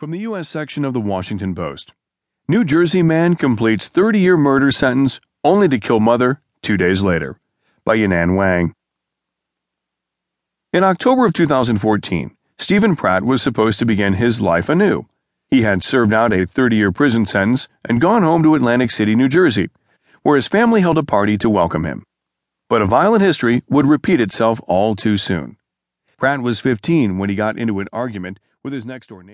From the U.S. section of the Washington Post New Jersey man completes 30 year murder sentence only to kill mother two days later. By Yanan Wang. In October of 2014, Stephen Pratt was supposed to begin his life anew. He had served out a 30 year prison sentence and gone home to Atlantic City, New Jersey, where his family held a party to welcome him. But a violent history would repeat itself all too soon. Pratt was 15 when he got into an argument with his next door neighbor.